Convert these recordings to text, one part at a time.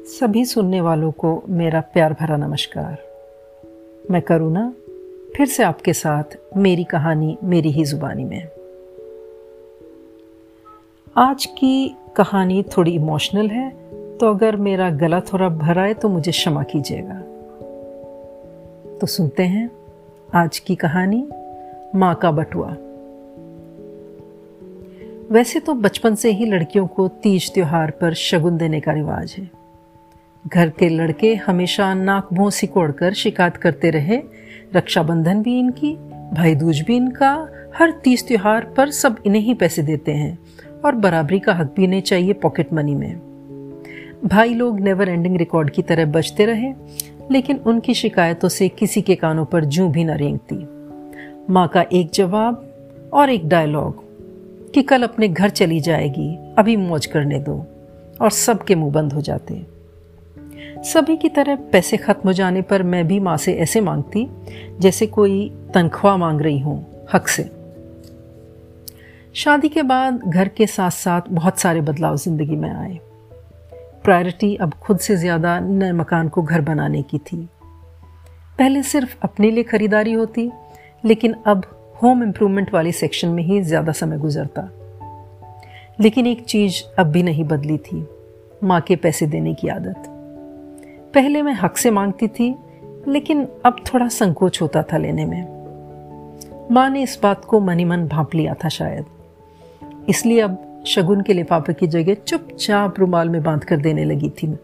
सभी सुनने वालों को मेरा प्यार भरा नमस्कार। मैं करुणा, फिर से आपके साथ मेरी कहानी मेरी ही जुबानी में। आज की कहानी थोड़ी इमोशनल है तो अगर मेरा गला थोड़ा भरा है तो मुझे क्षमा कीजिएगा। तो सुनते हैं आज की कहानी, माँ का बटुआ। वैसे तो बचपन से ही लड़कियों को तीज त्योहार पर शगुन देने का रिवाज है। घर के लड़के हमेशा नाक मुँह सिकोड़ कर शिकायत करते रहे। रक्षाबंधन भी इनकी भाई दूज भी इनका। हर तीस त्योहार पर सब इन्हें ही पैसे देते हैं और बराबरी का हक भी नहीं चाहिए पॉकेट मनी में। भाई लोग नेवर एंडिंग रिकॉर्ड की तरह बचते रहे, लेकिन उनकी शिकायतों से किसी के कानों पर जू भी न रेंगती। माँ का एक जवाब और एक डायलॉग कि कल अपने घर चली जाएगी, अभी मौज करने दो और सबके मुँह बंद हो जाते। सभी की तरह पैसे खत्म हो जाने पर मैं भी माँ से ऐसे मांगती, जैसे कोई तनख्वाह मांग रही हूँ, हक से। शादी के बाद घर के साथ साथ बहुत सारे बदलाव ज़िंदगी में आए। प्रायोरिटी अब खुद से ज़्यादा नए मकान को घर बनाने की थी। पहले सिर्फ़ अपने लिए खरीदारी होती, लेकिन अब होम इम्प्रूवमेंट वाले सेक्शन में ही ज़्यादा समय गुजरता। लेकिन एक चीज़ अब भी नहीं बदली थी, माँ के पैसे देने की आदत। पहले मैं हक से मांगती थी, लेकिन अब थोड़ा संकोच होता था लेने में। माँ ने इस बात को मनी मन भाप लिया था शायद। इसलिए अब शगुन के लिफाफे की जगह चुपचाप रुमाल में बाँध कर देने लगी थी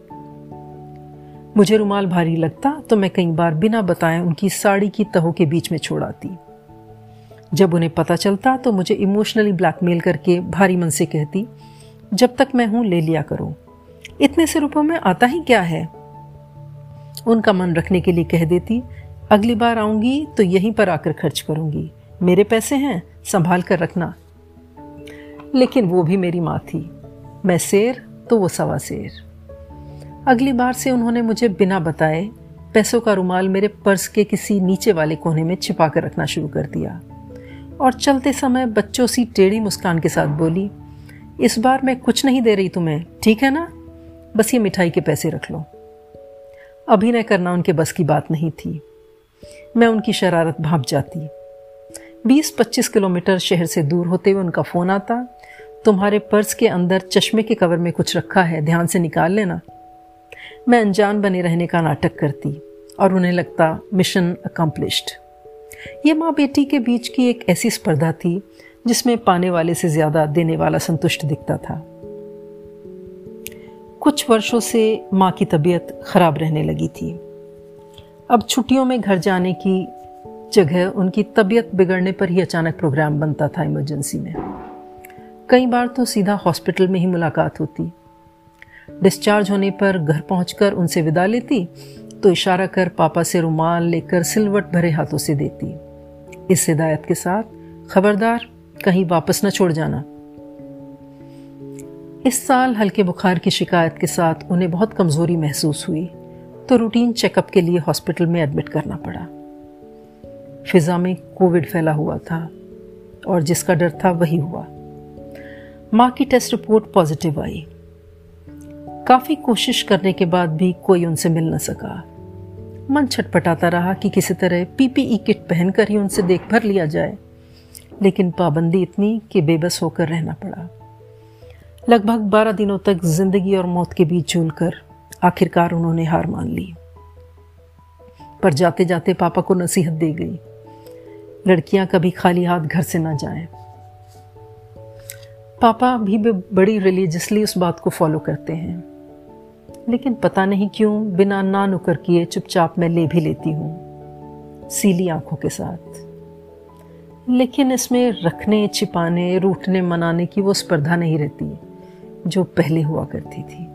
मुझे रुमाल भारी लगता तो मैं कई बार बिना बताए उनकी साड़ी की तहों के बीच में छोड़ आती। जब उन्हें पता चलता तो मुझे इमोशनली ब्लैकमेल करके भारी मन से कहती, जब तक मैं हूँ, ले लिया करो। इतने से रुपयों में आता ही क्या है? उनका मन रखने के लिए कह देती, अगली बार आऊँगी तो यहीं पर आकर खर्च करूँगी। मेरे पैसे हैं, संभाल कर रखना। लेकिन वो भी मेरी माँ थी। मैं शेर तो वो सवा शेर। अगली बार से उन्होंने मुझे बिना बताए पैसों का रुमाल मेरे पर्स के किसी नीचे वाले कोने में छिपा कर रखना शुरू कर दिया। और चलते समय बच्चों सी टेढ़ी मुस्कान के साथ बोली, इस बार मैं कुछ नहीं दे रही तुम्हें, ठीक है ना? बस ये मिठाई के पैसे रख लो। अभिनय करना उनके बस की बात नहीं थी। मैं उनकी शरारत भाप जाती। 20-25 किलोमीटर शहर से दूर होते हुए उनका फ़ोन आता। तुम्हारे पर्स के अंदर चश्मे के कवर में कुछ रखा है, ध्यान से निकाल लेना। मैं अनजान बने रहने का नाटक करती और उन्हें लगता, मिशन अकम्पलिश्ड ये माँ बेटी के बीच की एक ऐसी स्पर्धा थी जिसमें पाने वाले से ज़्यादा देने वाला संतुष्ट दिखता था। कुछ वर्षों से माँ की तबीयत खराब रहने लगी थी। अब छुट्टियों में घर जाने की जगह उनकी तबीयत बिगड़ने पर ही अचानक प्रोग्राम बनता था इमरजेंसी में। कई बार तो सीधा हॉस्पिटल में ही मुलाकात होती। डिस्चार्ज होने पर घर पहुंचकर उनसे विदा लेती तो इशारा कर पापा से रुमाल लेकर सिलवट भरे हाथों से देती। इस हिदायत के साथ खबरदार कहीं वापस न छोड़ जाना। इस साल हल्के बुखार की शिकायत के साथ उन्हें बहुत कमज़ोरी महसूस हुई तो रूटीन चेकअप के लिए हॉस्पिटल में एडमिट करना पड़ा। फिज़ा में कोविड फैला हुआ था और जिसका डर था वही हुआ। माँ की टेस्ट रिपोर्ट पॉजिटिव आई। काफ़ी कोशिश करने के बाद भी कोई उनसे मिल न सका। मन छटपटाता रहा कि किसी तरह पीपीई किट पहनकर ही उनसे देखभर लिया जाए, लेकिन पाबंदी इतनी कि बेबस होकर रहना पड़ा। लगभग बारह दिनों तक ज़िंदगी और मौत के बीच झूलकर आखिरकार उन्होंने हार मान ली। पर जाते जाते पापा को नसीहत दे गई। लड़कियाँ कभी खाली हाथ घर से ना जाएँ। पापा भी बड़ी रिलीजियसली उस बात को फॉलो करते हैं। लेकिन पता नहीं क्यों, बिना ना नुकर किए चुपचाप मैं ले भी लेती हूँ, सीली आँखों के साथ। लेकिन इसमें रखने, छिपाने, रूठने, मनाने की वो स्पर्धा नहीं रहती। जो पहले हुआ करती थी।